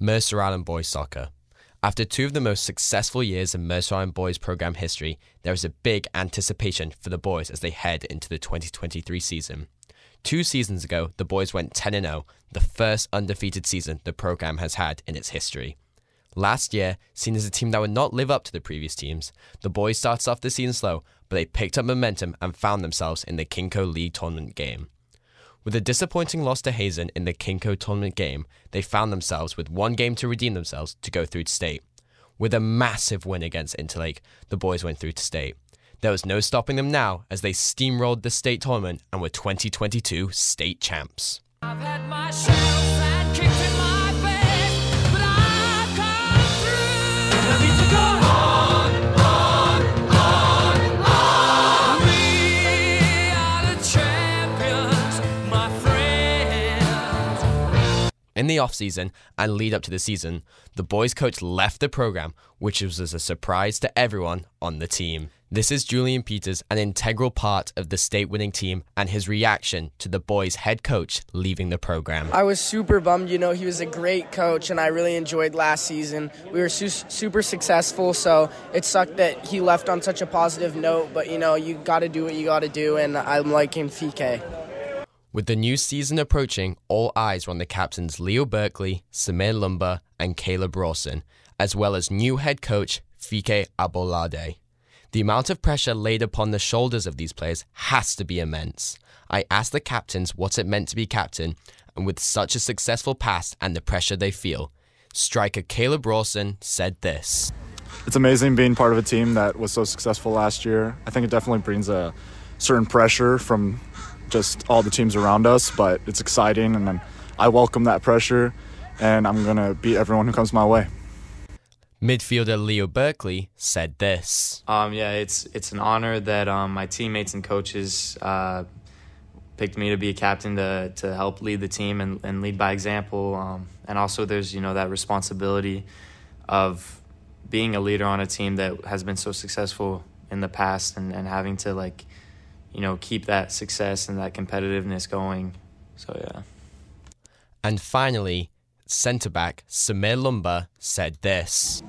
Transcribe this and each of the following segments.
Mercer Island Boys Soccer. After two of the most successful years in Mercer Island Boys program history, there is a big anticipation for the boys as they head into the 2023 season. Two seasons ago, the boys went 10 0, the first undefeated season the program has had in its history. Last year, seen as a team that would not live up to the previous teams, the boys started off the season slow, but they picked up momentum and found themselves in the KingCo League tournament game. With a disappointing loss to Hazen in the KingCo tournament game, they found themselves with one game to redeem themselves to go through to state. With a massive win against Interlake, the boys went through to state. There was no stopping them now as they steamrolled the state tournament and were 2022 state champs. In the off-season and lead up to the season, the boys coach left the program, which was a surprise to everyone on the team. This is Julian Peters, an integral part of the state winning team, and his reaction to the boys' head coach leaving the program. I was super bummed. You know, he was a great coach, and I really enjoyed last season. We were su- super successful, so it sucked that he left on such a positive note, but you know, you got to do what you got to do, and I'm liking Fike. With the new season approaching, all eyes were on the captains Leo Berkeley, Samir Lumba, and Caleb Rawson, as well as new head coach Fike Abolade. The amount of pressure laid upon the shoulders of these players has to be immense. I asked the captains what it meant to be captain, and with such a successful past and the pressure they feel, striker Caleb Rawson said this. It's amazing being part of a team that was so successful last year. I think it definitely brings a certain pressure from just all the teams around us, but it's exciting and I welcome that pressure and I'm going to beat everyone who comes my way. Midfielder Leo Berkeley said this. Um, yeah, it's it's an honor that um, my teammates and coaches uh, picked me to be a captain to, to help lead the team and, and lead by example. Um, and also, there's you know that responsibility of being a leader on a team that has been so successful in the past and, and having to like you know, keep that success and that competitiveness going. So, yeah. And finally, centre back Samir Lumba said this.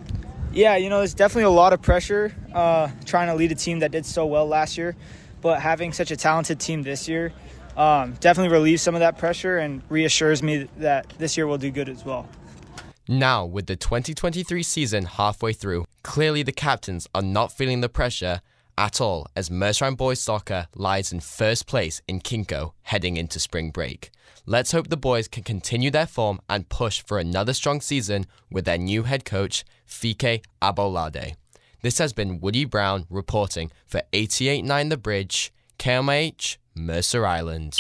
Yeah, you know, there's definitely a lot of pressure uh, trying to lead a team that did so well last year, but having such a talented team this year um, definitely relieves some of that pressure and reassures me that this year will do good as well. Now, with the 2023 season halfway through, clearly the captains are not feeling the pressure at all as Mercer Boys Soccer lies in first place in KingCo heading into spring break. Let's hope the boys can continue their form and push for another strong season with their new head coach, Fike Abolade. This has been Woody Brown reporting for 889 The Bridge, KMIH, Mercer Island.